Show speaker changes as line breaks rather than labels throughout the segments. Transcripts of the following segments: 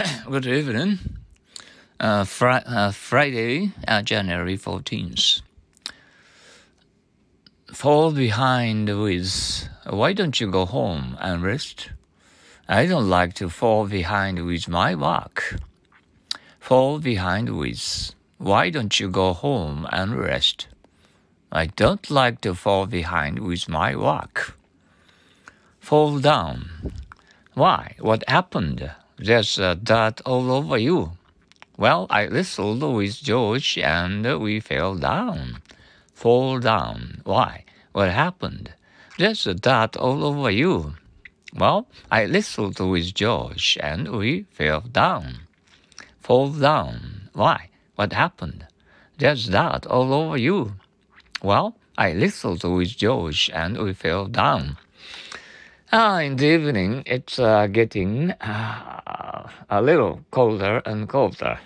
Good evening. Uh, uh, Friday, uh, January 14th. Fall behind with why don't you go home and rest? I don't like to fall behind with my work. Fall behind with why don't you go home and rest? I don't like to fall behind with my work. Fall down. Why? What happened? There's uh, dirt all over you. Well, I wrestled with George and we fell down. Fall down. Why? What happened? There's a dirt all over you. Well, I wrestled with George and we fell down. Fall down. Why? What happened? There's dirt all over you. Well, I wrestled with George and we fell down. Ah, in the evening, it's uh, getting uh, a little colder and colder.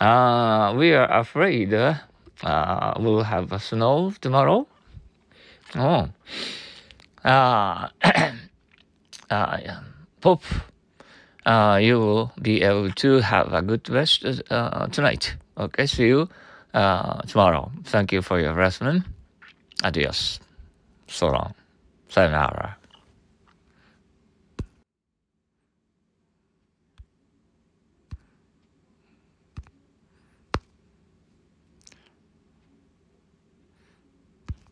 Uh, we are afraid uh, we'll have snow tomorrow. Oh, uh, uh, Pop, uh, you will be able to have a good rest tonight. Okay, see you tomorrow. Thank you for your listening. Adios. So long. Sayonara.